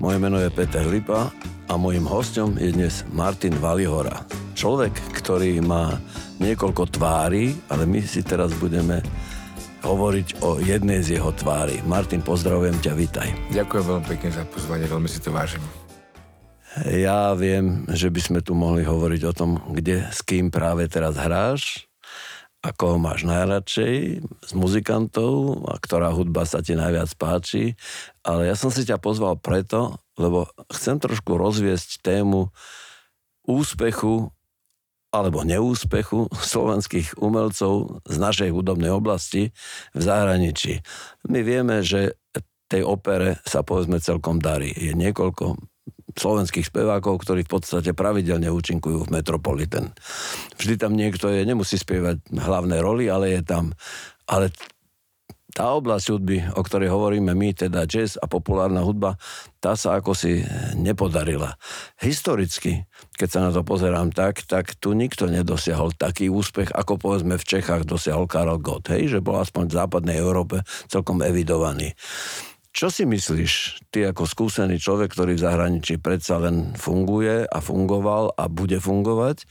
Moje meno je Peter Lipa a mojim hostom je dnes Martin Valihora. Človek, ktorý má niekoľko tvári, ale my si teraz budeme hovoriť o jednej z jeho tvári. Martin, pozdravujem ťa, vitaj. Ďakujem veľmi pekne za pozvanie, veľmi si to vážim. Ja viem, že by sme tu mohli hovoriť o tom, kde s kým práve teraz hráš, ako ho máš najradšej s muzikantov a ktorá hudba sa ti najviac páči. Ale ja som si ťa pozval preto, lebo chcem trošku rozviesť tému úspechu alebo neúspechu slovenských umelcov z našej hudobnej oblasti v zahraničí. My vieme, že tej opere sa povedzme celkom darí. Je niekoľko slovenských spevákov, ktorí v podstate pravidelne účinkujú v Metropolitan. Vždy tam niekto je, nemusí spievať hlavné roly, ale je tam. Ale tá oblasť hudby, o ktorej hovoríme my, teda jazz a populárna hudba, tá sa ako si nepodarila. Historicky, keď sa na to pozerám tak, tak tu nikto nedosiahol taký úspech, ako povedzme v Čechách dosiahol Karel Gott, hej, že bol aspoň v západnej Európe celkom evidovaný. Čo si myslíš, ty ako skúsený človek, ktorý v zahraničí predsa len funguje a fungoval a bude fungovať,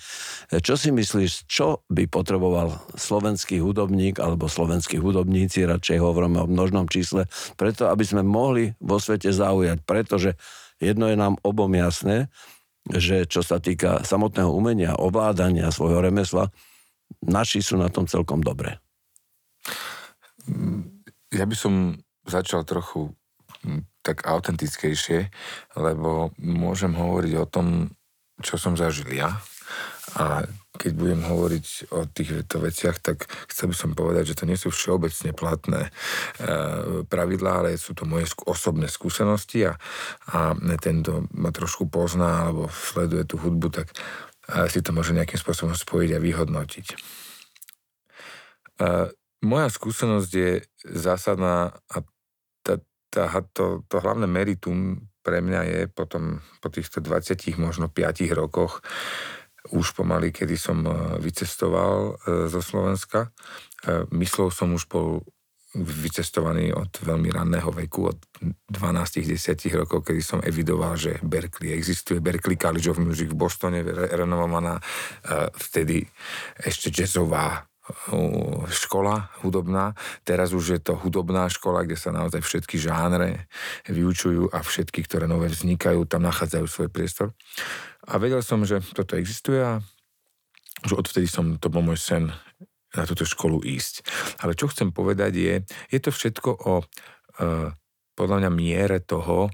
čo si myslíš, čo by potreboval slovenský hudobník alebo slovenskí hudobníci, radšej hovoríme o množnom čísle, preto aby sme mohli vo svete zaujať, pretože jedno je nám obom jasné, že čo sa týka samotného umenia, ovládania svojho remesla, naši sú na tom celkom dobre. Ja by som začal trochu hm, tak autentickejšie, lebo môžem hovoriť o tom, čo som zažil ja. A keď budem hovoriť o týchto veciach, tak chcel by som povedať, že to nie sú všeobecne platné e, pravidlá, ale sú to moje osobné skúsenosti a, a ten, kto ma trošku pozná alebo sleduje tú hudbu, tak e, si to môže nejakým spôsobom spojiť a vyhodnotiť. E, moja skúsenosť je zásadná a tá, to, to hlavné meritum pre mňa je potom po týchto 20, možno 5 rokoch už pomaly, kedy som e, vycestoval e, zo Slovenska. E, myslel som už bol vycestovaný od veľmi ranného veku, od 12-10 rokov, kedy som evidoval, že Berkeley existuje. Berkeley College of Music v Bostone, renovovaná vtedy ešte jazzová škola hudobná. Teraz už je to hudobná škola, kde sa naozaj všetky žánre vyučujú a všetky, ktoré nové vznikajú, tam nachádzajú svoj priestor. A vedel som, že toto existuje a že odvtedy som, to bol môj sen na túto školu ísť. Ale čo chcem povedať je, je to všetko o e, podľa mňa miere toho,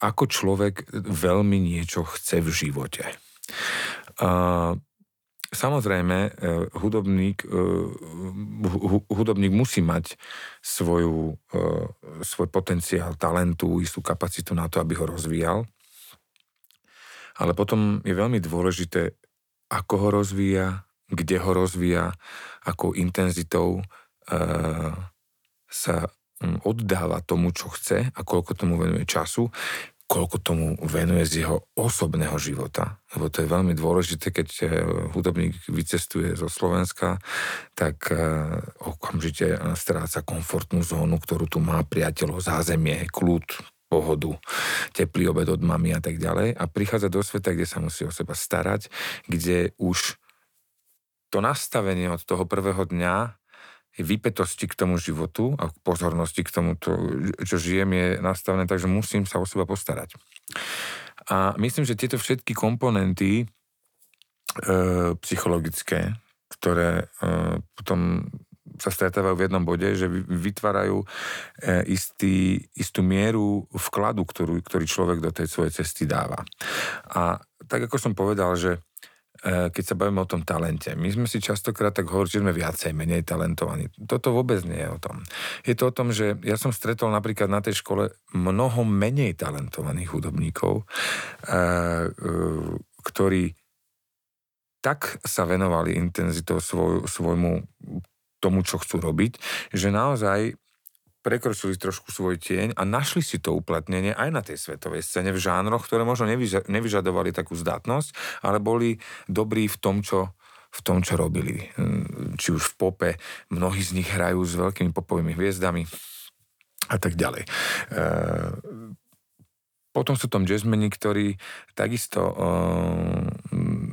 ako človek veľmi niečo chce v živote. Uh, Samozrejme, e, hudobník, e, hudobník musí mať svoju, e, svoj potenciál talentu, istú kapacitu na to, aby ho rozvíjal. Ale potom je veľmi dôležité, ako ho rozvíja, kde ho rozvíja, akou intenzitou sa oddáva tomu, čo chce a koľko tomu venuje času koľko tomu venuje z jeho osobného života. Lebo to je veľmi dôležité, keď eh, hudobník vycestuje zo Slovenska, tak eh, okamžite stráca komfortnú zónu, ktorú tu má priateľov, zázemie, kľud, pohodu, teplý obed od mami a tak ďalej. A prichádza do sveta, kde sa musí o seba starať, kde už to nastavenie od toho prvého dňa výpetosti k tomu životu a k pozornosti k tomu, čo žijem, je nastavené tak, že musím sa o seba postarať. A myslím, že tieto všetky komponenty e, psychologické, ktoré e, potom sa stretávajú v jednom bode, že vytvárajú e, istý, istú mieru vkladu, ktorú, ktorý človek do tej svojej cesty dáva. A tak ako som povedal, že keď sa bavíme o tom talente. My sme si častokrát tak hovorili, že sme viacej, menej talentovaní. Toto vôbec nie je o tom. Je to o tom, že ja som stretol napríklad na tej škole mnoho menej talentovaných hudobníkov, ktorí tak sa venovali intenzitou svoj, svojmu tomu, čo chcú robiť, že naozaj prekročili trošku svoj tieň a našli si to uplatnenie aj na tej svetovej scéne v žánroch, ktoré možno nevyžadovali takú zdatnosť, ale boli dobrí v tom, čo v tom, čo robili. Či už v pope, mnohí z nich hrajú s veľkými popovými hviezdami a tak ďalej. E, potom sú tam jazzmeni, ktorí takisto uh,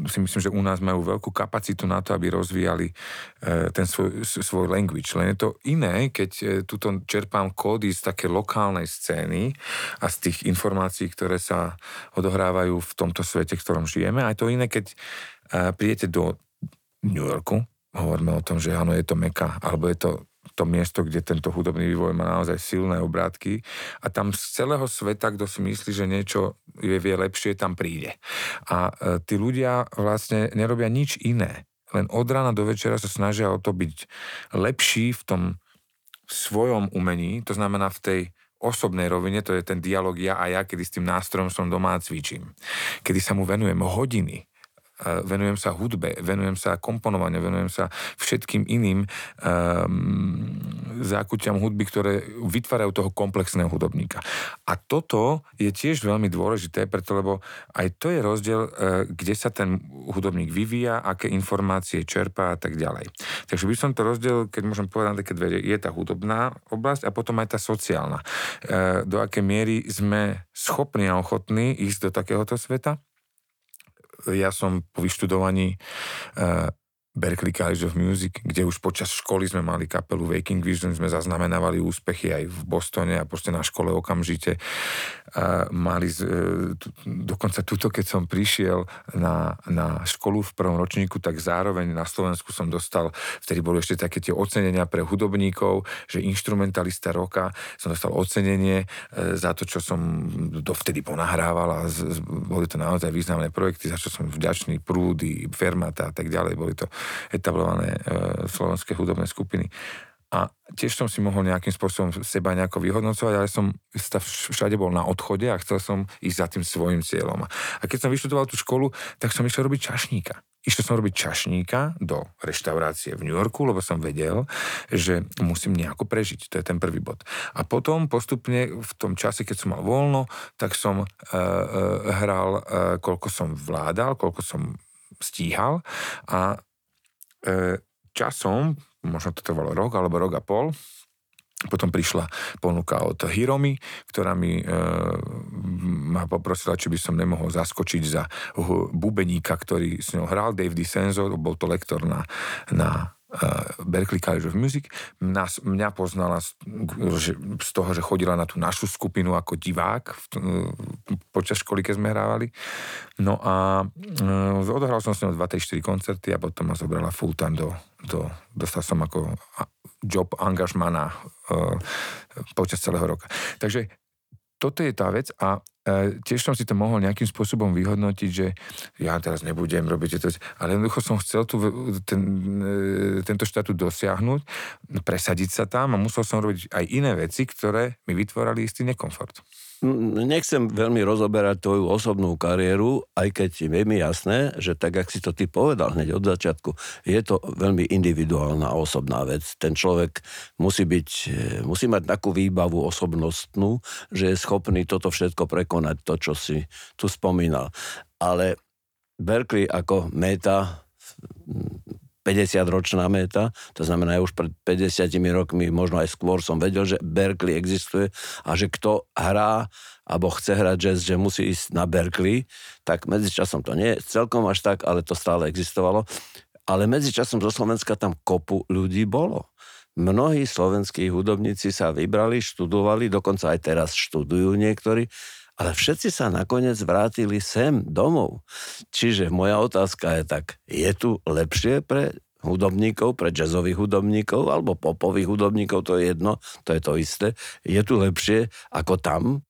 si myslím, že u nás majú veľkú kapacitu na to, aby rozvíjali uh, ten svoj, svoj language. Len je to iné, keď uh, tuto čerpám kódy z také lokálnej scény a z tých informácií, ktoré sa odohrávajú v tomto svete, v ktorom žijeme. A je to iné, keď uh, prídete do New Yorku, hovoríme o tom, že áno, je to meka, alebo je to to miesto, kde tento hudobný vývoj má naozaj silné obrátky a tam z celého sveta, kto si myslí, že niečo je vie lepšie, tam príde. A e, tí ľudia vlastne nerobia nič iné. Len od rána do večera sa snažia o to byť lepší v tom svojom umení, to znamená v tej osobnej rovine, to je ten dialog ja a ja, kedy s tým nástrojom som doma a cvičím. Kedy sa mu venujem hodiny, venujem sa hudbe, venujem sa komponovaniu, venujem sa všetkým iným um, zákutiam hudby, ktoré vytvárajú toho komplexného hudobníka. A toto je tiež veľmi dôležité, preto lebo aj to je rozdiel, uh, kde sa ten hudobník vyvíja, aké informácie čerpá a tak ďalej. Takže by som to rozdiel, keď môžem povedať také dve, je tá hudobná oblasť a potom aj tá sociálna. Uh, do aké miery sme schopní a ochotní ísť do takéhoto sveta ja som po vyštudovaní uh, Berkeley College of Music, kde už počas školy sme mali kapelu Waking Vision, sme zaznamenávali úspechy aj v Bostone a proste na škole okamžite. A mali, z, e, dokonca tuto, keď som prišiel na, na školu v prvom ročníku, tak zároveň na Slovensku som dostal, vtedy boli ešte také tie ocenenia pre hudobníkov, že instrumentalista roka, som dostal ocenenie e, za to, čo som dovtedy ponahrával a z, boli to naozaj významné projekty, za čo som vďačný, Prúdy, Fermata a tak ďalej, boli to etablované e, slovenské hudobné skupiny. A tiež som si mohol nejakým spôsobom seba nejako vyhodnocovať, ale som všade bol na odchode a chcel som ísť za tým svojim cieľom. A keď som vyštudoval tú školu, tak som išiel robiť čašníka. Išiel som robiť čašníka do reštaurácie v New Yorku, lebo som vedel, že musím nejako prežiť. To je ten prvý bod. A potom postupne v tom čase, keď som mal voľno, tak som uh, uh, hral, uh, koľko som vládal, koľko som stíhal a E, časom, možno to trvalo rok alebo rok a pol, potom prišla ponuka od Hiromy, ktorá mi e, ma poprosila, či by som nemohol zaskočiť za bubeníka, ktorý s ňou hral, Dave DiCenzo, bol to lektor na, na Berkeley College of Music. Nás, mňa poznala z, z toho, že chodila na tú našu skupinu ako divák v, uh, počas školy, keď sme hrávali. No a uh, odohral som s ňou 24 koncerty a potom ma zobrala full time do, do dostal som ako job angažmana uh, počas celého roka. Takže toto je tá vec a e, tiež som si to mohol nejakým spôsobom vyhodnotiť, že ja teraz nebudem robiť to, ale jednoducho som chcel tu, ten, e, tento štatút dosiahnuť, presadiť sa tam a musel som robiť aj iné veci, ktoré mi vytvorali istý nekomfort. Nechcem veľmi rozoberať tvoju osobnú kariéru, aj keď je mi jasné, že tak, ak si to ty povedal hneď od začiatku, je to veľmi individuálna osobná vec. Ten človek musí byť, e, musí mať takú výbavu osobnostnú, že je schopný toto všetko prekonať, to, čo si tu spomínal. Ale Berkeley ako meta 50-ročná meta, to znamená, ja už pred 50 rokmi, možno aj skôr som vedel, že Berkeley existuje a že kto hrá alebo chce hrať jazz, že musí ísť na Berkeley, tak medzičasom to nie je celkom až tak, ale to stále existovalo. Ale medzičasom zo Slovenska tam kopu ľudí bolo. Mnohí slovenskí hudobníci sa vybrali, študovali, dokonca aj teraz študujú niektorí, ale všetci sa nakoniec vrátili sem domov. Čiže moja otázka je tak, je tu lepšie pre hudobníkov, pre jazzových hudobníkov alebo popových hudobníkov, to je jedno, to je to isté. Je tu lepšie ako tam?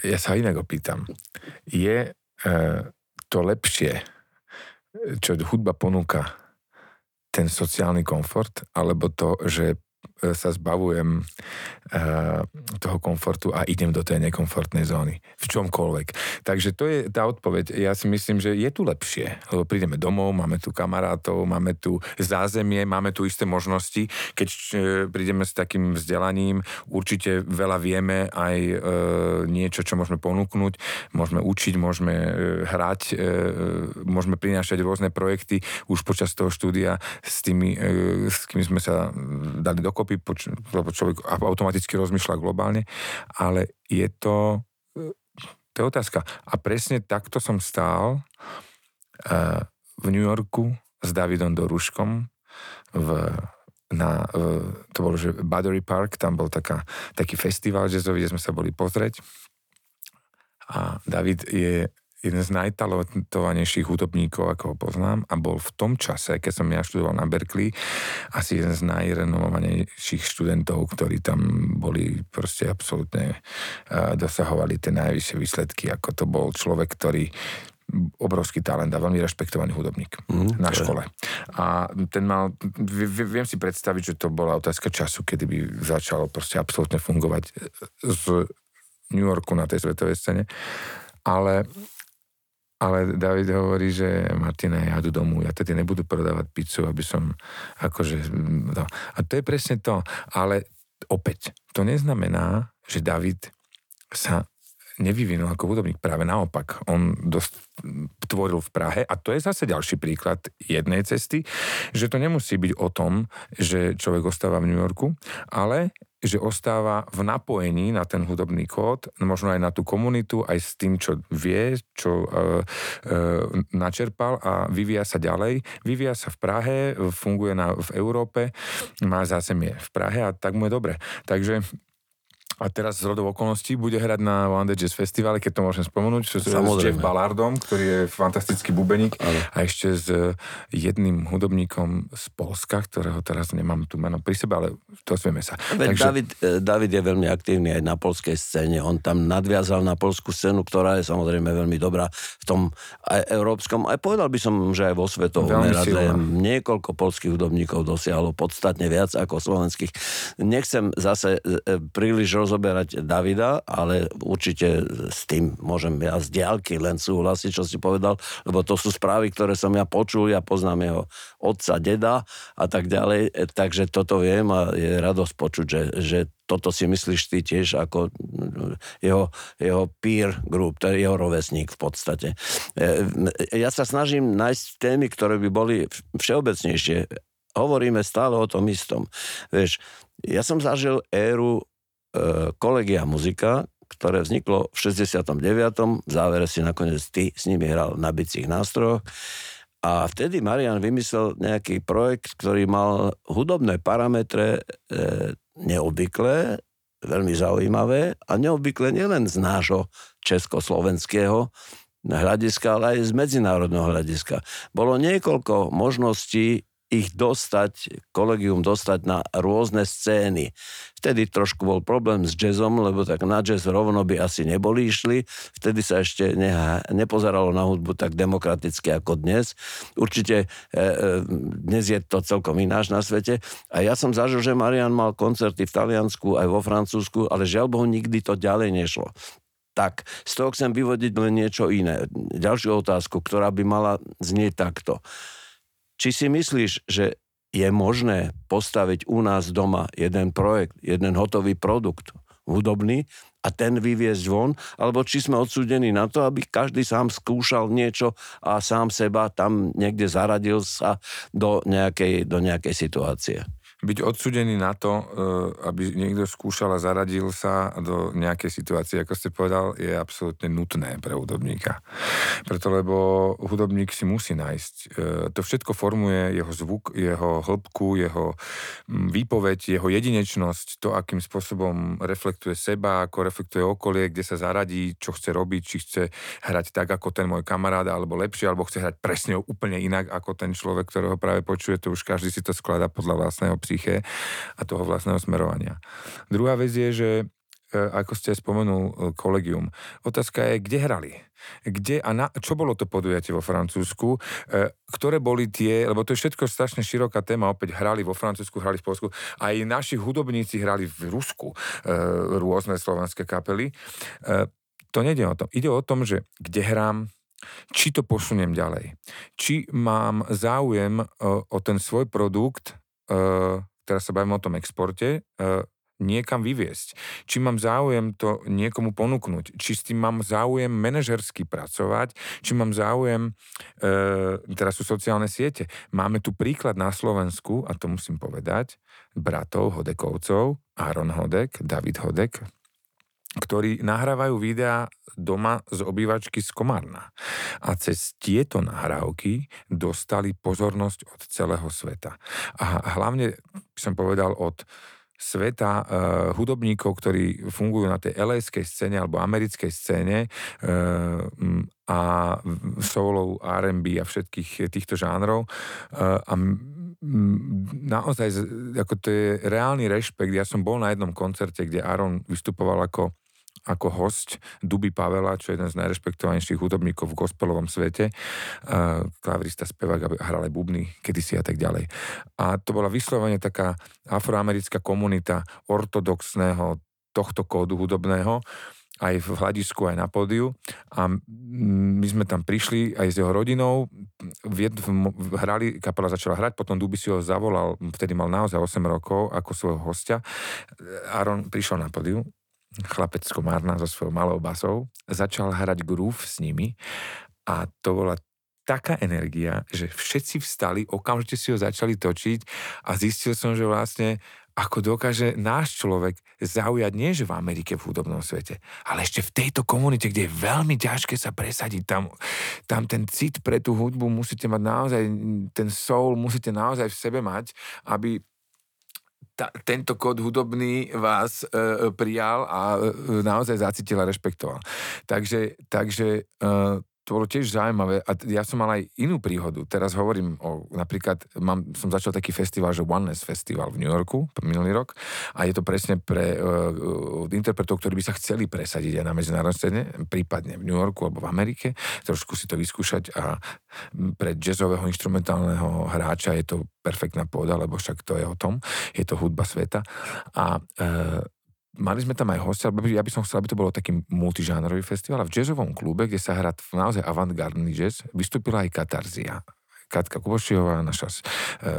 Ja sa inak opýtam. Je e, to lepšie čo hudba ponúka ten sociálny komfort, alebo to, že sa zbavujem uh, toho komfortu a idem do tej nekomfortnej zóny. V čomkoľvek. Takže to je tá odpoveď. Ja si myslím, že je tu lepšie. Lebo prídeme domov, máme tu kamarátov, máme tu zázemie, máme tu isté možnosti. Keď uh, prídeme s takým vzdelaním, určite veľa vieme aj uh, niečo, čo môžeme ponúknuť. Môžeme učiť, môžeme hrať, môžeme prinášať rôzne projekty už počas toho štúdia s tými, s kým sme sa dali dokopy dokopy, lebo človek automaticky rozmýšľa globálne, ale je to, to je otázka. A presne takto som stál uh, v New Yorku s Davidom Doruškom v na, to bolo, že Battery Park, tam bol taká, taký festival jazzový, kde sme sa boli pozrieť. A David je jeden z najtalentovanejších hudobníkov, ako ho poznám a bol v tom čase, keď som ja študoval na Berkeley, asi jeden z najrenomovanejších študentov, ktorí tam boli proste absolútne uh, dosahovali tie najvyššie výsledky, ako to bol človek, ktorý obrovský talent a veľmi rešpektovaný hudobník mm, na škole. A ten mal, viem si predstaviť, že to bola otázka času, kedy by začalo proste absolútne fungovať z New Yorku na tej svetovej scéne. Ale ale David hovorí, že Martina, ja jdu domů, ja tedy nebudu prodávať pizzu, aby som akože... No. A to je presne to. Ale opäť, to neznamená, že David sa nevyvinul ako hudobník. Práve naopak, on dosť tvoril v Prahe a to je zase ďalší príklad jednej cesty, že to nemusí byť o tom, že človek ostáva v New Yorku, ale že ostáva v napojení na ten hudobný kód, možno aj na tú komunitu, aj s tým, čo vie, čo e, e, načerpal a vyvíja sa ďalej. Vyvíja sa v Prahe, funguje na, v Európe, má zázemie v Prahe a tak mu je dobre. Takže a teraz z rodov okolností bude hrať na One Day Jazz Festivale, keď to môžem spomenúť, čo s Jeff Ballardom, ktorý je fantastický bubeník Ale. a ešte s jedným hudobníkom z Polska, ktorého teraz nemám tu meno pri sebe, ale dozvieme sa. Takže... David, eh, David je veľmi aktívny aj na polskej scéne. On tam nadviazal na polskú scénu, ktorá je samozrejme veľmi dobrá v tom aj európskom, aj povedal by som, že aj vo svetovom. Niekoľko polských hudobníkov dosiahlo podstatne viac ako slovenských. Nechcem zase eh, príliš rozoberať Davida, ale určite s tým môžem ja z diálky len súhlasiť, čo si povedal, lebo to sú správy, ktoré som ja počul, ja poznám jeho otca, deda a tak ďalej, takže toto viem a je radosť počuť, že, že toto si myslíš ty tiež ako jeho, jeho peer group, to je jeho rovesník v podstate. E, ja sa snažím nájsť témy, ktoré by boli všeobecnejšie. Hovoríme stále o tom istom. Vieš, ja som zažil éru E, kolegia muzika, ktoré vzniklo v 69. V závere si nakoniec ty s nimi hral na bicích nástrojoch. A vtedy Marian vymyslel nejaký projekt, ktorý mal hudobné parametre e, neobvyklé, veľmi zaujímavé a neobvykle nielen z nášho československého hľadiska, ale aj z medzinárodného hľadiska. Bolo niekoľko možností ich dostať, kolegium dostať na rôzne scény. Vtedy trošku bol problém s jazzom, lebo tak na jazz rovno by asi neboli išli. Vtedy sa ešte ne, nepozeralo na hudbu tak demokraticky ako dnes. Určite e, e, dnes je to celkom ináš na svete. A ja som zažil, že Marian mal koncerty v Taliansku aj vo Francúzsku, ale žiaľ Bohu nikdy to ďalej nešlo. Tak, z toho chcem vyvodiť len niečo iné. Ďalšiu otázku, ktorá by mala znieť takto. Či si myslíš, že je možné postaviť u nás doma jeden projekt, jeden hotový produkt hudobný a ten vyviezť von, alebo či sme odsúdení na to, aby každý sám skúšal niečo a sám seba tam niekde zaradil sa do nejakej, do nejakej situácie byť odsudený na to, e, aby niekto skúšal a zaradil sa do nejakej situácie, ako ste povedal, je absolútne nutné pre hudobníka. Preto, lebo hudobník si musí nájsť. E, to všetko formuje jeho zvuk, jeho hĺbku, jeho výpoveď, jeho jedinečnosť, to, akým spôsobom reflektuje seba, ako reflektuje okolie, kde sa zaradí, čo chce robiť, či chce hrať tak, ako ten môj kamarát, alebo lepšie, alebo chce hrať presne úplne inak, ako ten človek, ktorého práve počuje, to už každý si to skladá podľa vlastného psyché a toho vlastného smerovania. Druhá vec je, že ako ste spomenul, kolegium. Otázka je, kde hrali? Kde a na, čo bolo to podujatie vo Francúzsku? Ktoré boli tie, lebo to je všetko strašne široká téma, opäť hrali vo Francúzsku, hrali v Polsku, aj naši hudobníci hrali v Rusku rôzne slovenské kapely. To nejde o tom. Ide o tom, že kde hrám, či to posuniem ďalej. Či mám záujem o ten svoj produkt teraz sa bavím o tom exporte, e, niekam vyviesť. Či mám záujem to niekomu ponúknuť, či s tým mám záujem manažersky pracovať, či mám záujem, e, teraz sú sociálne siete. Máme tu príklad na Slovensku, a to musím povedať, bratov Hodekovcov, Aaron Hodek, David Hodek, ktorí nahrávajú videá doma z obývačky z Komárna. A cez tieto nahrávky dostali pozornosť od celého sveta. A hlavne, som povedal, od sveta uh, hudobníkov, ktorí fungujú na tej LA-skej scéne alebo americkej scéne uh, a soulov, R&B a všetkých týchto žánrov. Uh, a naozaj, ako to je reálny rešpekt. Ja som bol na jednom koncerte, kde Aaron vystupoval ako ako host Duby Pavela, čo je jeden z najrešpektovanejších hudobníkov v gospelovom svete, klavirista, spevák a hral aj bubny kedysi a tak ďalej. A to bola vyslovene taká afroamerická komunita ortodoxného tohto kódu hudobného, aj v hľadisku, aj na pódiu. A my sme tam prišli aj s jeho rodinou, v jed, v, hrali, kapela začala hrať, potom Duby si ho zavolal, vtedy mal naozaj 8 rokov ako svojho hostia. Aaron prišiel na pódiu, chlapec z Komárna so svojou malou basou, začal hrať groove s nimi a to bola taká energia, že všetci vstali, okamžite si ho začali točiť a zistil som, že vlastne ako dokáže náš človek zaujať nie že v Amerike v hudobnom svete, ale ešte v tejto komunite, kde je veľmi ťažké sa presadiť. Tam, tam ten cit pre tú hudbu musíte mať naozaj, ten soul musíte naozaj v sebe mať, aby ta, tento kód hudobný vás e, prijal a e, naozaj zacítil a rešpektoval. Takže, takže e, to bolo tiež zaujímavé a ja som mal aj inú príhodu. Teraz hovorím o, napríklad, mám, som začal taký festival, že Oneness Festival v New Yorku minulý rok a je to presne pre uh, interpretov, ktorí by sa chceli presadiť aj na medzinárodnej scéne, prípadne v New Yorku alebo v Amerike, trošku si to vyskúšať a pre jazzového instrumentálneho hráča je to perfektná pôda, lebo však to je o tom, je to hudba sveta. A uh, mali sme tam aj hostia, ja by som chcel, aby to bolo taký multižánrový festival a v jazzovom klube, kde sa hrá naozaj avantgardný jazz, vystúpila aj Katarzia. Katka Kubošiová, naša e,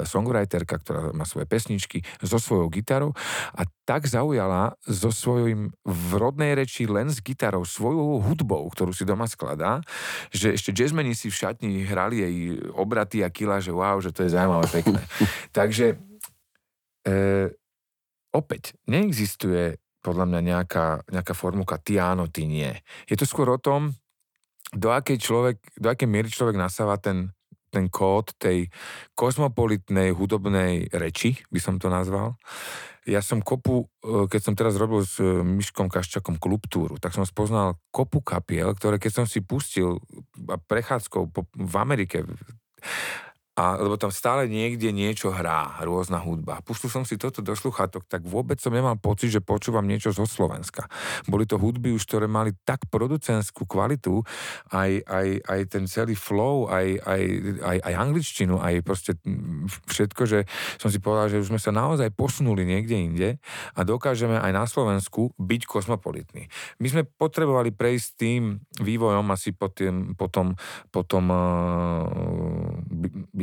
songwriterka, ktorá má svoje pesničky so svojou gitarou a tak zaujala so svojím v rodnej reči len s gitarou svojou hudbou, ktorú si doma skladá, že ešte jazzmeni si v šatni hrali jej obraty a kila, že wow, že to je zaujímavé, pekné. Takže e, opäť neexistuje podľa mňa nejaká, nejaká formulka ty áno, ty nie. Je to skôr o tom, do akej, človek, do akej miery človek nasáva ten, ten kód tej kozmopolitnej hudobnej reči, by som to nazval. Ja som kopu, e, keď som teraz robil s e, Myškom Kaščakom klubtúru, tak som spoznal kopu kapiel, ktoré keď som si pustil prechádzkou v Amerike, a, lebo tam stále niekde niečo hrá, rôzna hudba. Pustil som si toto do sluchatok, tak vôbec som nemal pocit, že počúvam niečo zo Slovenska. Boli to hudby už, ktoré mali tak producentskú kvalitu, aj, aj, aj ten celý flow, aj, aj, aj, aj angličtinu, aj proste všetko, že som si povedal, že už sme sa naozaj posunuli niekde inde a dokážeme aj na Slovensku byť kosmopolitní. My sme potrebovali prejsť tým vývojom asi po, potom, potom uh,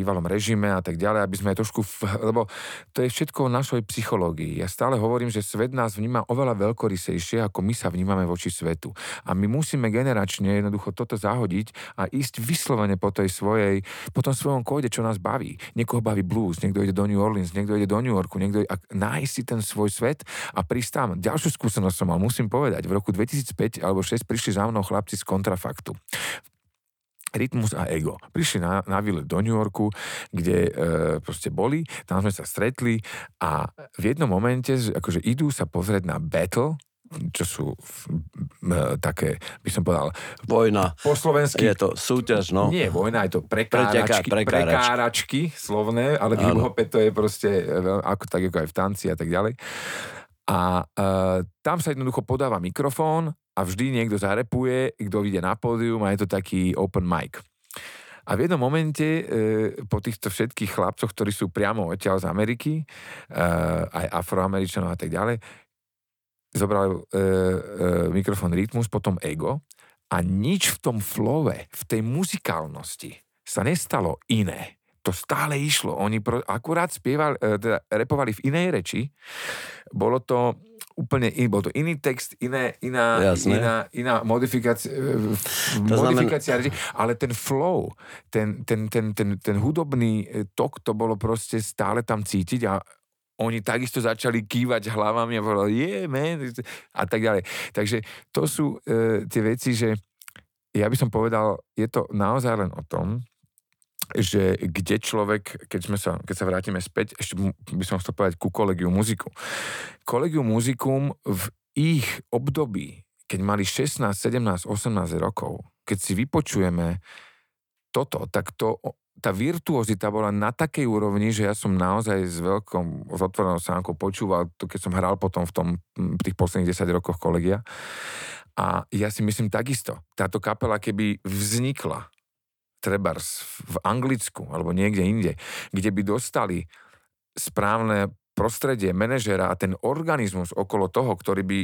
bývalom režime a tak ďalej, aby sme trošku, lebo to je všetko o našej psychológii. Ja stále hovorím, že svet nás vníma oveľa veľkorysejšie, ako my sa vnímame voči svetu. A my musíme generačne jednoducho toto zahodiť a ísť vyslovene po tej svojej, po tom svojom kóde, čo nás baví. Niekoho baví blues, niekto ide do New Orleans, niekto ide do New Yorku, niekto ide, nájsť si ten svoj svet a prísť tam. Ďalšiu skúsenosť som mal, musím povedať, v roku 2005 alebo 6 prišli za mnou chlapci z kontrafaktu. Rytmus a Ego. Prišli na, na výlet do New Yorku, kde e, proste boli, tam sme sa stretli a v jednom momente, akože idú sa pozrieť na battle, čo sú e, také, by som povedal... Vojna. Po slovensky... Je to súťaž, no. Nie vojna, je to prekáračky, prekáračky, prekáračky slovné, ale v to je proste e, ako, tak ako aj v tanci a tak ďalej. A uh, tam sa jednoducho podáva mikrofón a vždy niekto zarepuje, kto vyjde na pódium a je to taký open mic. A v jednom momente e, po týchto všetkých chlapcoch, ktorí sú priamo odtiaľ z Ameriky, e, aj afroameričanov a tak ďalej, zobral e, e, mikrofón Rytmus, potom Ego a nič v tom flove, v tej muzikálnosti sa nestalo iné. To stále išlo. Oni pro, akurát spievali, e, teda repovali v inej reči. Bolo to úplne iný, bol to iný text, iné, iná, iná, iná modifikácia, e, modifikácia znamená... ale ten flow, ten, ten, ten, ten, ten hudobný e, tok, to bolo proste stále tam cítiť a oni takisto začali kývať hlavami a povedali, yeah, man, a tak ďalej. Takže to sú e, tie veci, že ja by som povedal, je to naozaj len o tom, že kde človek, keď, sme sa, keď sa vrátime späť, ešte by som chcel povedať ku kolegiu muziku. Kolegiu muzikum v ich období, keď mali 16, 17, 18 rokov, keď si vypočujeme toto, tak to, tá virtuozita bola na takej úrovni, že ja som naozaj s veľkou, s otvorenou sánkou počúval to, keď som hral potom v tom, v tých posledných 10 rokoch kolegia. A ja si myslím takisto, táto kapela keby vznikla trebárs v Anglicku alebo niekde inde, kde by dostali správne prostredie manažera a ten organizmus okolo toho, ktorý by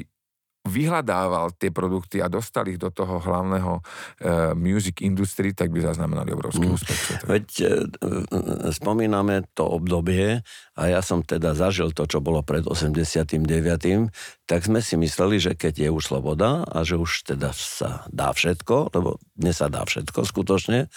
vyhľadával tie produkty a dostali ich do toho hlavného uh, music industry, tak by zaznamenali obrovský mm. úspech. Veď uh, spomíname to obdobie a ja som teda zažil to, čo bolo pred 89 tak sme si mysleli, že keď je už sloboda a že už teda sa dá všetko, lebo dnes sa dá všetko skutočne,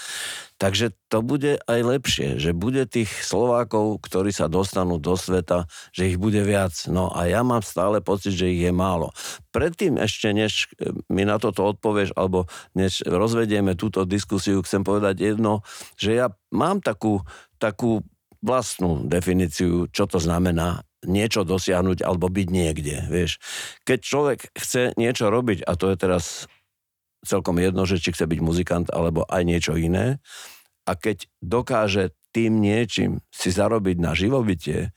takže to bude aj lepšie, že bude tých Slovákov, ktorí sa dostanú do sveta, že ich bude viac. No a ja mám stále pocit, že ich je málo. Predtým ešte, než mi na toto odpovieš, alebo než rozvedieme túto diskusiu, chcem povedať jedno, že ja mám takú, takú vlastnú definíciu, čo to znamená niečo dosiahnuť alebo byť niekde, vieš. Keď človek chce niečo robiť, a to je teraz celkom jedno, že či chce byť muzikant alebo aj niečo iné, a keď dokáže tým niečím si zarobiť na živobytie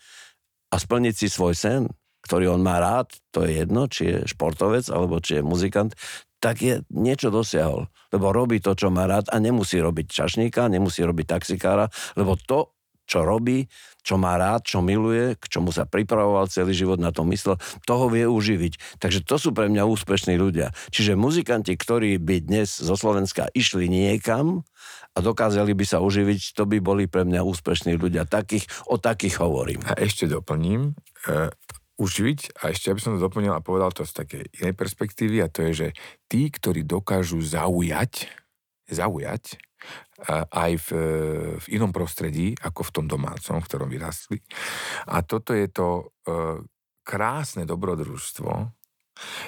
a splniť si svoj sen, ktorý on má rád, to je jedno, či je športovec alebo či je muzikant, tak je niečo dosiahol. Lebo robí to, čo má rád a nemusí robiť čašníka, nemusí robiť taxikára, lebo to čo robí, čo má rád, čo miluje, k čomu sa pripravoval celý život, na to myslel, toho vie uživiť. Takže to sú pre mňa úspešní ľudia. Čiže muzikanti, ktorí by dnes zo Slovenska išli niekam a dokázali by sa uživiť, to by boli pre mňa úspešní ľudia. Takých, o takých hovorím. A ešte doplním, uh, uživiť, a ešte aby som to doplnil a povedal to z takej inej perspektívy, a to je, že tí, ktorí dokážu zaujať, zaujať, aj v, v inom prostredí, ako v tom domácom, v ktorom vyrastli. A toto je to e, krásne dobrodružstvo,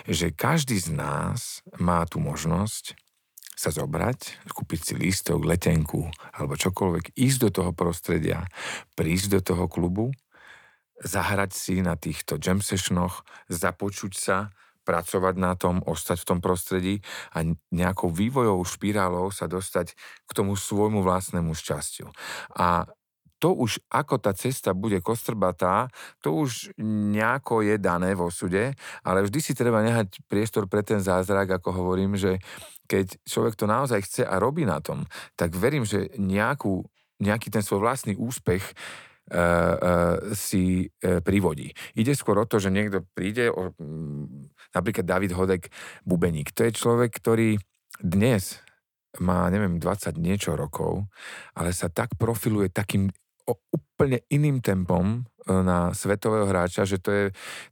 že každý z nás má tú možnosť sa zobrať, kúpiť si lístok, letenku alebo čokoľvek, ísť do toho prostredia, prísť do toho klubu, zahrať si na týchto jam sessionoch, započuť sa, pracovať na tom, ostať v tom prostredí a nejakou vývojovou špirálou sa dostať k tomu svojmu vlastnému šťastiu. A to už, ako tá cesta bude kostrbatá, to už nejako je dané vo sude, ale vždy si treba nehať priestor pre ten zázrak, ako hovorím, že keď človek to naozaj chce a robí na tom, tak verím, že nejakú, nejaký ten svoj vlastný úspech E, e, si e, privodí. Ide skôr o to, že niekto príde, napríklad David Hodek Bubeník. To je človek, ktorý dnes má, neviem, 20 niečo rokov, ale sa tak profiluje takým o úplne iným tempom na svetového hráča, že to je,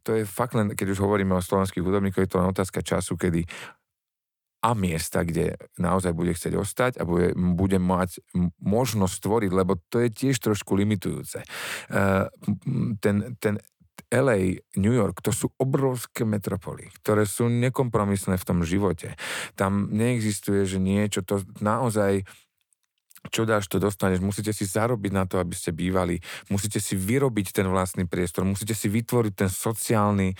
to je fakt len, keď už hovoríme o slovenských hudobníkoch, je to len otázka času, kedy a miesta, kde naozaj bude chcieť ostať a bude, bude mať možnosť stvoriť, lebo to je tiež trošku limitujúce. Uh, ten, ten LA, New York, to sú obrovské metropoly, ktoré sú nekompromisné v tom živote. Tam neexistuje, že niečo, to naozaj čo dáš, to dostaneš. Musíte si zarobiť na to, aby ste bývali. Musíte si vyrobiť ten vlastný priestor. Musíte si vytvoriť ten sociálny, e,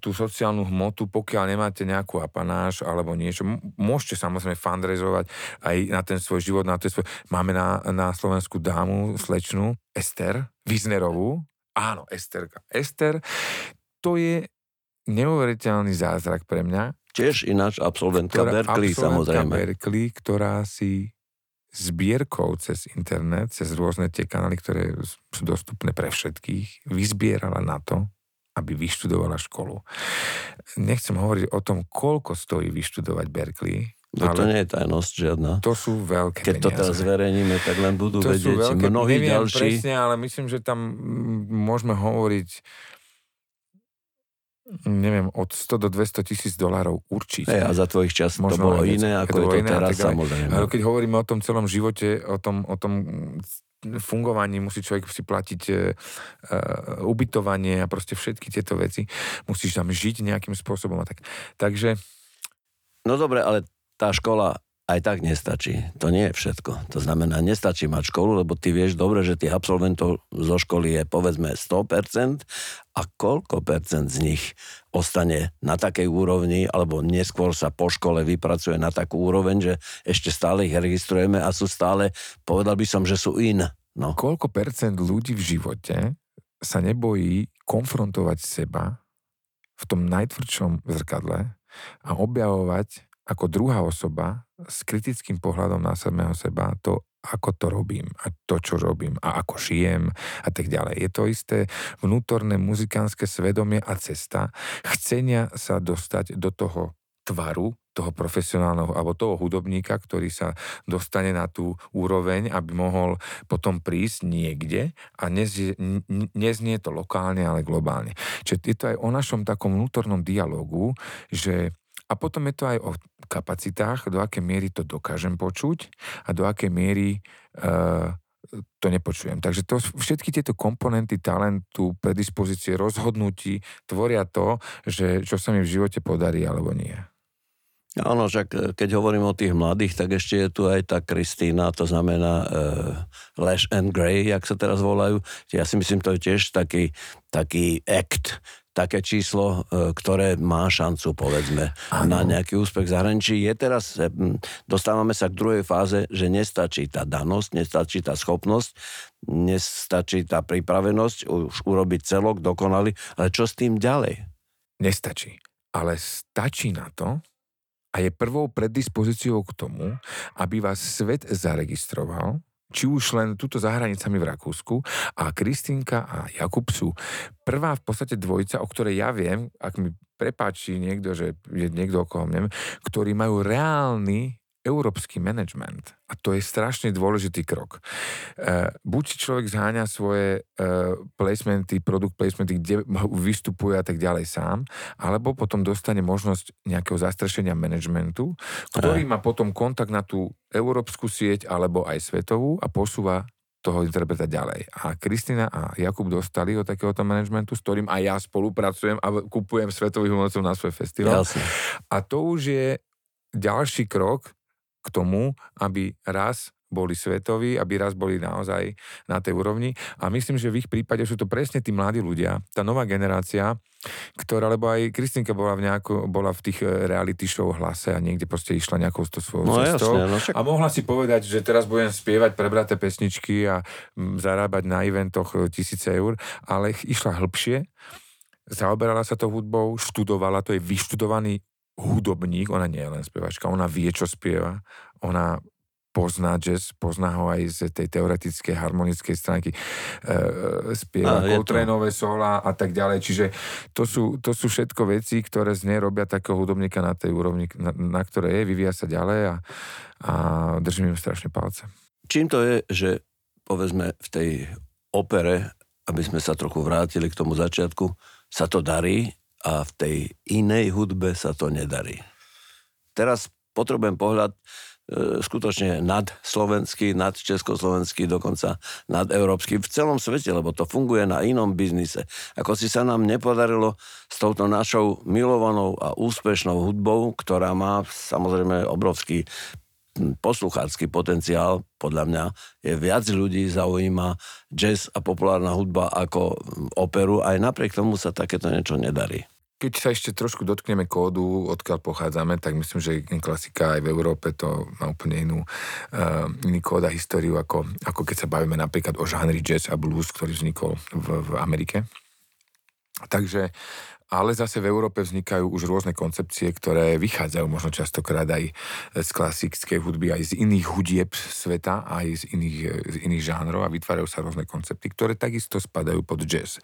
tú sociálnu hmotu, pokiaľ nemáte nejakú apanáž alebo niečo. Môžete samozrejme fundraizovať aj na ten svoj život. Na ten svoj... Máme na, na Slovensku dámu, slečnú, Ester, Viznerovú. Áno, Esterka. Ester, to je neuveriteľný zázrak pre mňa. Tiež ináč absolventka ktorá, Berkeley, absolventka samozrejme. Berkeley, ktorá si zbierkou cez internet, cez rôzne tie kanály, ktoré sú dostupné pre všetkých, vyzbierala na to, aby vyštudovala školu. Nechcem hovoriť o tom, koľko stojí vyštudovať Berkeley, No to nie je tajnosť žiadna. To sú veľké Keď peniaze. to teraz zverejníme, tak len budú to vedieť veľké, mnohí neviem ďalší. presne, ale myslím, že tam môžeme hovoriť neviem, od 100 do 200 tisíc dolárov určite. Hey, a za tvojich čas Možno to bolo iné, ako je to iné, teraz, samozrejme. Ale keď hovoríme o tom celom živote, o tom, o tom fungovaní, musí človek si platiť uh, ubytovanie a proste všetky tieto veci. Musíš tam žiť nejakým spôsobom a tak. Takže... No dobre, ale tá škola aj tak nestačí. To nie je všetko. To znamená, nestačí mať školu, lebo ty vieš dobre, že tých absolventov zo školy je povedzme 100% a koľko percent z nich ostane na takej úrovni, alebo neskôr sa po škole vypracuje na takú úroveň, že ešte stále ich registrujeme a sú stále, povedal by som, že sú in. No. Koľko percent ľudí v živote sa nebojí konfrontovať seba v tom najtvrdšom zrkadle a objavovať ako druhá osoba s kritickým pohľadom na samého seba to, ako to robím a to, čo robím a ako šijem a tak ďalej. Je to isté vnútorné muzikánske svedomie a cesta chcenia sa dostať do toho tvaru, toho profesionálneho alebo toho hudobníka, ktorý sa dostane na tú úroveň, aby mohol potom prísť niekde a neznie, neznie to lokálne, ale globálne. Čiže je to aj o našom takom vnútornom dialogu, že a potom je to aj o kapacitách, do akej miery to dokážem počuť a do akej miery uh, to nepočujem. Takže to, všetky tieto komponenty talentu, predispozície, rozhodnutí tvoria to, že čo sa mi v živote podarí alebo nie. Áno, však e, keď hovorím o tých mladých, tak ešte je tu aj tá Kristýna, to znamená uh, Lash and Grey, jak sa teraz volajú. Ja si myslím, to je tiež taký, taký act, také číslo, e, ktoré má šancu, povedzme, ano. na nejaký úspech zahraničí. Je teraz, e, dostávame sa k druhej fáze, že nestačí tá danosť, nestačí tá schopnosť, nestačí tá pripravenosť už urobiť celok dokonalý, ale čo s tým ďalej? Nestačí. Ale stačí na to, a je prvou predispozíciou k tomu, aby vás svet zaregistroval, či už len túto za hranicami v Rakúsku a Kristinka a Jakub sú prvá v podstate dvojica, o ktorej ja viem, ak mi prepáči niekto, že je niekto okolo mňa, ktorí majú reálny európsky management. A to je strašne dôležitý krok. Uh, buď si človek zháňa svoje uh, placementy, produkt placementy, kde vystupuje a tak ďalej sám, alebo potom dostane možnosť nejakého zastrešenia managementu, ktorý má potom kontakt na tú európsku sieť alebo aj svetovú a posúva toho interpreta ďalej. A Kristina a Jakub dostali od takéhoto managementu, s ktorým aj ja spolupracujem a kupujem svetových umelcov na svoj festival. Jasne. A to už je ďalší krok k tomu, aby raz boli svetoví, aby raz boli naozaj na tej úrovni. A myslím, že v ich prípade sú to presne tí mladí ľudia, tá nová generácia, ktorá, lebo aj Kristinka bola v, nejako, bola v tých eh, reality show hlase a niekde proste išla nejakou to svojou no, cestou. Jasne, no však... A mohla si povedať, že teraz budem spievať prebraté pesničky a zarábať na eventoch eh, tisíce eur, ale išla hĺbšie, zaoberala sa to hudbou, študovala, to je vyštudovaný hudobník, ona nie je len spievačka, ona vie, čo spieva, ona pozná jazz, pozná ho aj z tej teoretickej, harmonickej stránky, e, spieva Coltraneové sola a tak ďalej. Čiže to sú, to sú všetko veci, ktoré z nej robia takého hudobníka na tej úrovni, na, na ktoré je, vyvíja sa ďalej a, a držím im strašne palce. Čím to je, že povedzme v tej opere, aby sme sa trochu vrátili k tomu začiatku, sa to darí a v tej inej hudbe sa to nedarí. Teraz potrebujem pohľad E, skutočne nad slovenský, nad československý, dokonca nad európsky v celom svete, lebo to funguje na inom biznise. Ako si sa nám nepodarilo s touto našou milovanou a úspešnou hudbou, ktorá má samozrejme obrovský posluchácky potenciál, podľa mňa, je viac ľudí zaujíma jazz a populárna hudba ako operu, aj napriek tomu sa takéto niečo nedarí. Keď sa ešte trošku dotkneme kódu, odkiaľ pochádzame, tak myslím, že klasika aj v Európe to má úplne inú, uh, iný kód a históriu, ako, ako keď sa bavíme napríklad o žánri jazz a blues, ktorý vznikol v, v Amerike. Takže ale zase v Európe vznikajú už rôzne koncepcie, ktoré vychádzajú možno častokrát aj z klasickej hudby, aj z iných hudieb sveta, aj z iných, z iných žánrov a vytvárajú sa rôzne koncepty, ktoré takisto spadajú pod jazz.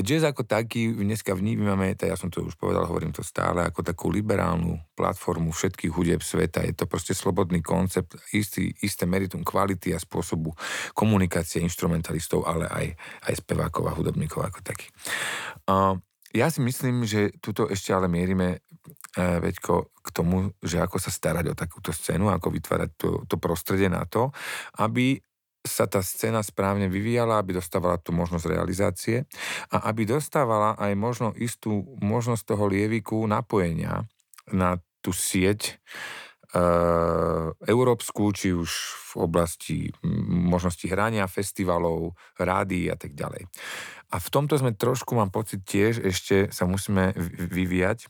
Jazz ako taký dneska vnímame, ja som to už povedal, hovorím to stále, ako takú liberálnu platformu všetkých hudieb sveta. Je to proste slobodný koncept, istý, isté meritum kvality a spôsobu komunikácie instrumentalistov, ale aj, aj spevákov a hudobníkov ako taký. Uh, ja si myslím, že tuto ešte ale mierime, e, Veďko, k tomu, že ako sa starať o takúto scénu, ako vytvárať to, to prostredie na to, aby sa tá scéna správne vyvíjala, aby dostávala tú možnosť realizácie a aby dostávala aj možno istú možnosť toho lieviku napojenia na tú sieť, Uh, európsku, či už v oblasti možnosti hrania, festivalov, rády a tak ďalej. A v tomto sme trošku, mám pocit, tiež ešte sa musíme vyvíjať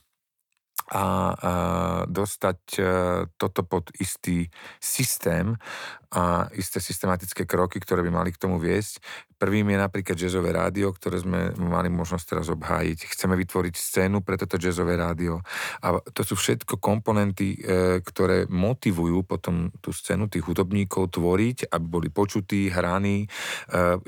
a, a dostať e, toto pod istý systém a isté systematické kroky, ktoré by mali k tomu viesť. Prvým je napríklad jazzové rádio, ktoré sme mali možnosť teraz obhájiť. Chceme vytvoriť scénu pre toto jazzové rádio. A to sú všetko komponenty, e, ktoré motivujú potom tú scénu tých hudobníkov tvoriť, aby boli počutí, hraní. E,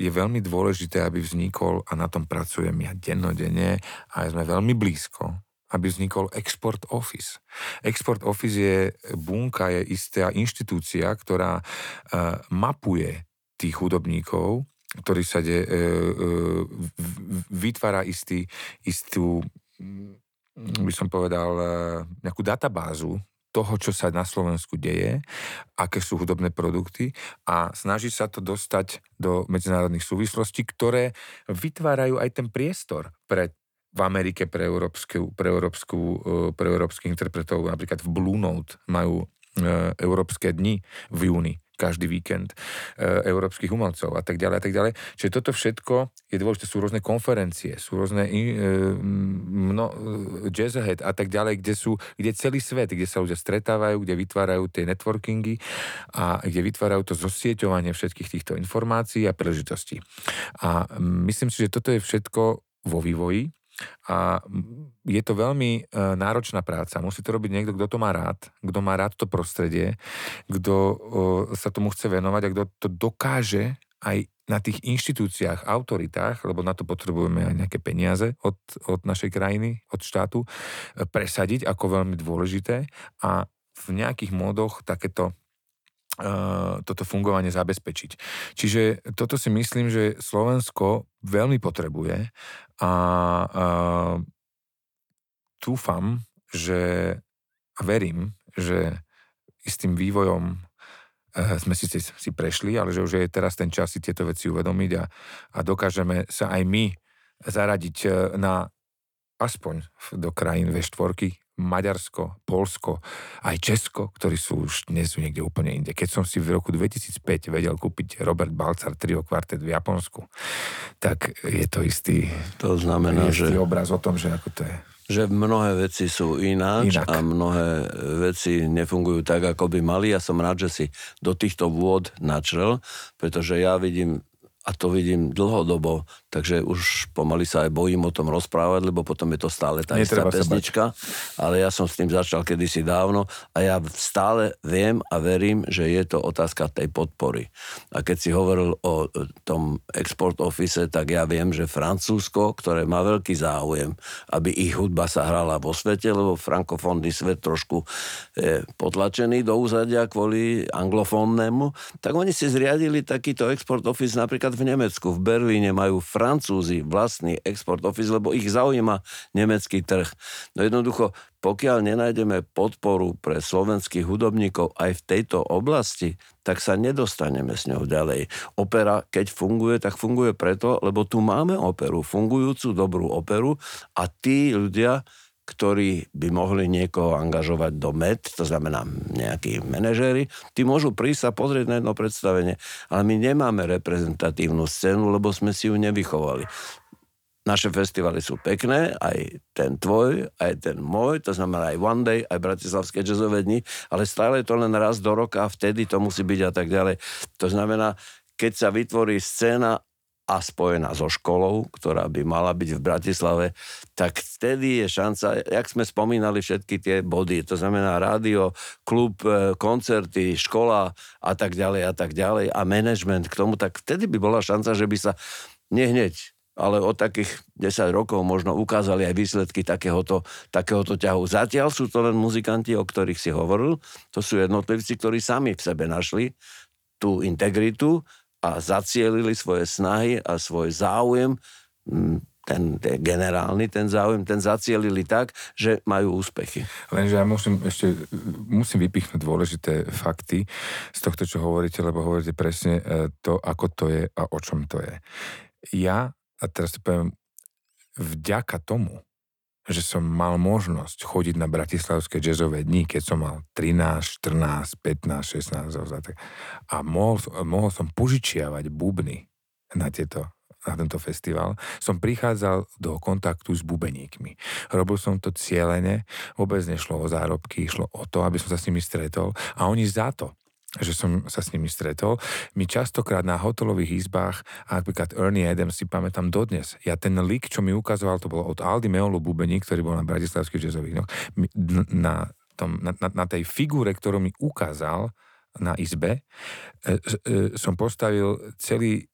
je veľmi dôležité, aby vznikol, a na tom pracujem ja dennodenne, a sme veľmi blízko aby vznikol Export Office. Export Office je bunka, je istá inštitúcia, ktorá uh, mapuje tých hudobníkov, ktorý sa de, uh, uh, vytvára istý, istú, mm, by som povedal, nejakú databázu toho, čo sa na Slovensku deje, aké sú hudobné produkty a snaží sa to dostať do medzinárodných súvislostí, ktoré vytvárajú aj ten priestor pre v Amerike pre, európsku, pre, európsku, e, pre európskych interpretov, napríklad v Blue Note majú e, európske dni v júni každý víkend e, európskych umelcov a tak ďalej a tak ďalej. Čiže toto všetko je dôležité, sú rôzne konferencie, sú rôzne mno, jazz ahead a tak ďalej, kde sú, kde celý svet, kde sa ľudia stretávajú, kde vytvárajú tie networkingy a kde vytvárajú to zosieťovanie všetkých týchto informácií a príležitostí. A myslím si, že toto je všetko vo vývoji a je to veľmi e, náročná práca. Musí to robiť niekto, kto to má rád, kto má rád to prostredie, kto sa tomu chce venovať a kto to dokáže aj na tých inštitúciách, autoritách, lebo na to potrebujeme aj nejaké peniaze od, od našej krajiny, od štátu, e, presadiť ako veľmi dôležité a v nejakých módoch takéto toto fungovanie zabezpečiť. Čiže toto si myslím, že Slovensko veľmi potrebuje a, a dúfam, že a verím, že istým vývojom e, sme si, si prešli, ale že už je teraz ten čas si tieto veci uvedomiť a, a dokážeme sa aj my zaradiť na aspoň do krajín V4, Maďarsko, Polsko, aj Česko, ktorí sú už dnes sú niekde úplne inde. Keď som si v roku 2005 vedel kúpiť Robert Balcar trio kvartet v Japonsku, tak je to istý, to znamená, istý že... obraz o tom, že ako to je že mnohé veci sú ináč Inak. a mnohé veci nefungujú tak, ako by mali. Ja som rád, že si do týchto vôd načrel, pretože ja vidím a to vidím dlhodobo, takže už pomaly sa aj bojím o tom rozprávať, lebo potom je to stále tá istá pesnička, ale ja som s tým začal kedysi dávno a ja stále viem a verím, že je to otázka tej podpory. A keď si hovoril o tom export office, tak ja viem, že Francúzsko, ktoré má veľký záujem, aby ich hudba sa hrala vo svete, lebo frankofónny svet trošku je potlačený do úzadia kvôli anglofónnemu, tak oni si zriadili takýto export office napríklad v Nemecku, v Berlíne majú Francúzi vlastný export office, lebo ich zaujíma nemecký trh. No jednoducho, pokiaľ nenájdeme podporu pre slovenských hudobníkov aj v tejto oblasti, tak sa nedostaneme s ňou ďalej. Opera, keď funguje, tak funguje preto, lebo tu máme operu, fungujúcu dobrú operu a tí ľudia, ktorí by mohli niekoho angažovať do MED, to znamená nejakí manažéri, tí môžu prísť a pozrieť na jedno predstavenie. Ale my nemáme reprezentatívnu scénu, lebo sme si ju nevychovali. Naše festivaly sú pekné, aj ten tvoj, aj ten môj, to znamená aj One Day, aj Bratislavské jazzové dni, ale stále je to len raz do roka a vtedy to musí byť a tak ďalej. To znamená, keď sa vytvorí scéna a spojená so školou, ktorá by mala byť v Bratislave, tak vtedy je šanca, jak sme spomínali všetky tie body, to znamená rádio, klub, e, koncerty, škola a tak ďalej a tak ďalej a management k tomu, tak vtedy by bola šanca, že by sa nehneď ale od takých 10 rokov možno ukázali aj výsledky takéhoto, takéhoto ťahu. Zatiaľ sú to len muzikanti, o ktorých si hovoril, to sú jednotlivci, ktorí sami v sebe našli tú integritu a zacielili svoje snahy a svoj záujem, ten, ten generálny, ten záujem, ten zacielili tak, že majú úspechy. Lenže ja musím ešte musím vypichnúť dôležité fakty z tohto, čo hovoríte, lebo hovoríte presne e, to, ako to je a o čom to je. Ja a teraz si poviem, vďaka tomu, že som mal možnosť chodiť na bratislavské jazzové dni, keď som mal 13, 14, 15, 16 a mohol, mohol som požičiavať bubny na, tieto, na tento festival, som prichádzal do kontaktu s bubeníkmi. Robil som to cieľene, vôbec nešlo o zárobky, išlo o to, aby som sa s nimi stretol. A oni za to že som sa s nimi stretol. My častokrát na hotelových izbách, napríklad Ernie Adams si pamätám dodnes. Ja ten lik, čo mi ukazoval, to bolo od Aldi Meolu Bubení, ktorý bol na Bratislavských jazzových tom, na, na, na tej figúre, ktorú mi ukázal na izbe, e, e, som postavil celý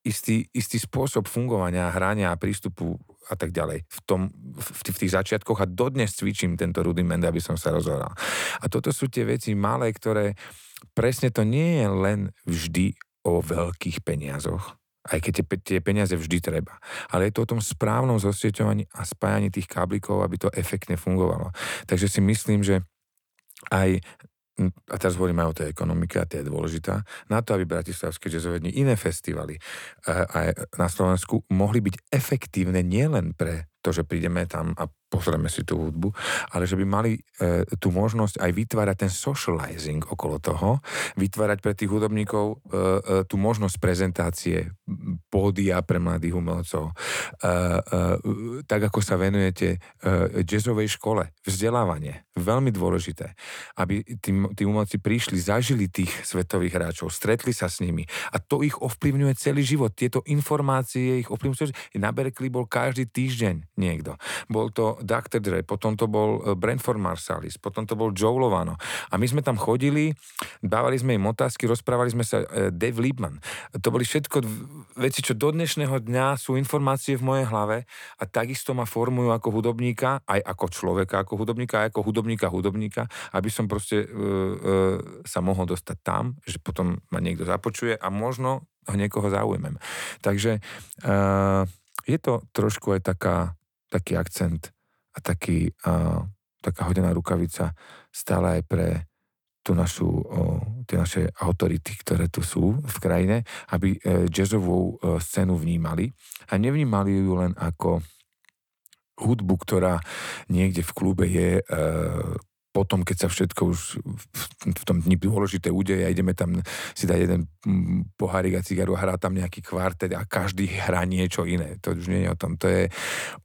istý, istý spôsob fungovania, hrania a prístupu a tak ďalej v, tom, v, v tých začiatkoch a dodnes cvičím tento rudiment, aby som sa rozhoral. A toto sú tie veci malé, ktoré presne to nie je len vždy o veľkých peniazoch, aj keď tie, peniaze vždy treba. Ale je to o tom správnom zosieťovaní a spájaní tých káblikov, aby to efektne fungovalo. Takže si myslím, že aj a teraz hovorím aj o tej ekonomike a tá je dôležitá, na to, aby Bratislavské jazzové iné festivaly aj na Slovensku mohli byť efektívne nielen pre to, že prídeme tam a pozrieme si tú hudbu, ale že by mali e, tú možnosť aj vytvárať ten socializing okolo toho, vytvárať pre tých hudobníkov e, e, tú možnosť prezentácie pódia pre mladých umelcov. E, e, tak ako sa venujete e, jazzovej škole, vzdelávanie, veľmi dôležité, aby tí, tí umelci prišli, zažili tých svetových hráčov, stretli sa s nimi a to ich ovplyvňuje celý život. Tieto informácie ich ovplyvňujú. Na Berkeley bol každý týždeň niekto. Bol to Dr. Dre, potom to bol e, Brentford Marsalis, potom to bol Joe Lovano. A my sme tam chodili, dávali sme im otázky, rozprávali sme sa, e, Dave Liebman. To boli všetko veci, čo do dnešného dňa sú informácie v mojej hlave a takisto ma formujú ako hudobníka, aj ako človeka, ako hudobníka, aj ako hudobníka, hudobníka, aby som proste e, e, sa mohol dostať tam, že potom ma niekto započuje a možno ho niekoho zaujmem. Takže e, je to trošku aj taká, taký akcent a taký, a, taká hodená rukavica stále aj pre tú našu, o, tie naše autority, ktoré tu sú v krajine, aby e, jazzovú e, scénu vnímali. A nevnímali ju len ako hudbu, ktorá niekde v klube je e, potom, keď sa všetko už v tom dni dôležité udeje a ideme tam si dať jeden mm, pohárik a cigaru a hrá tam nejaký kvartet a každý hrá niečo iné. To už nie je o tom. To je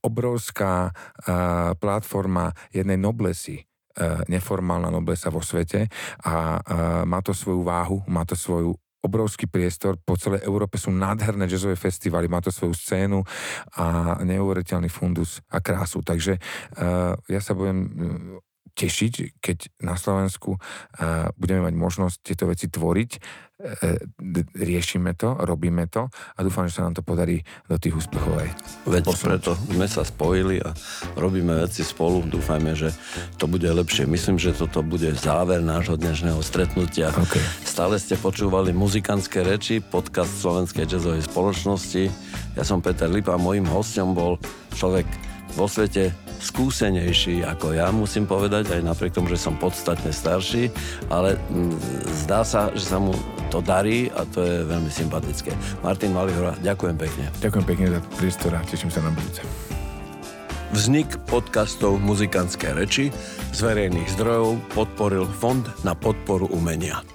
obrovská uh, platforma jednej noblesy, uh, neformálna noblesa vo svete a uh, má to svoju váhu, má to svoju obrovský priestor, po celej Európe sú nádherné jazzové festivaly, má to svoju scénu a neuveriteľný fundus a krásu. Takže uh, ja sa budem tešiť, keď na Slovensku budeme mať možnosť tieto veci tvoriť. E, riešime to, robíme to a dúfam, že sa nám to podarí do tých úspechov aj. Veď posunúť. preto sme sa spojili a robíme veci spolu. Dúfajme, že to bude lepšie. Myslím, že toto bude záver nášho dnešného stretnutia. Okay. Stále ste počúvali muzikantské reči, podcast Slovenskej jazzovej spoločnosti. Ja som Peter Lipa, mojim hostom bol človek vo svete skúsenejší ako ja, musím povedať, aj napriek tomu, že som podstatne starší, ale mm, zdá sa, že sa mu to darí a to je veľmi sympatické. Martin Malihora, ďakujem pekne. Ďakujem pekne za priestor a teším sa na budúce. Vznik podcastov Muzikantské reči z verejných zdrojov podporil Fond na podporu umenia.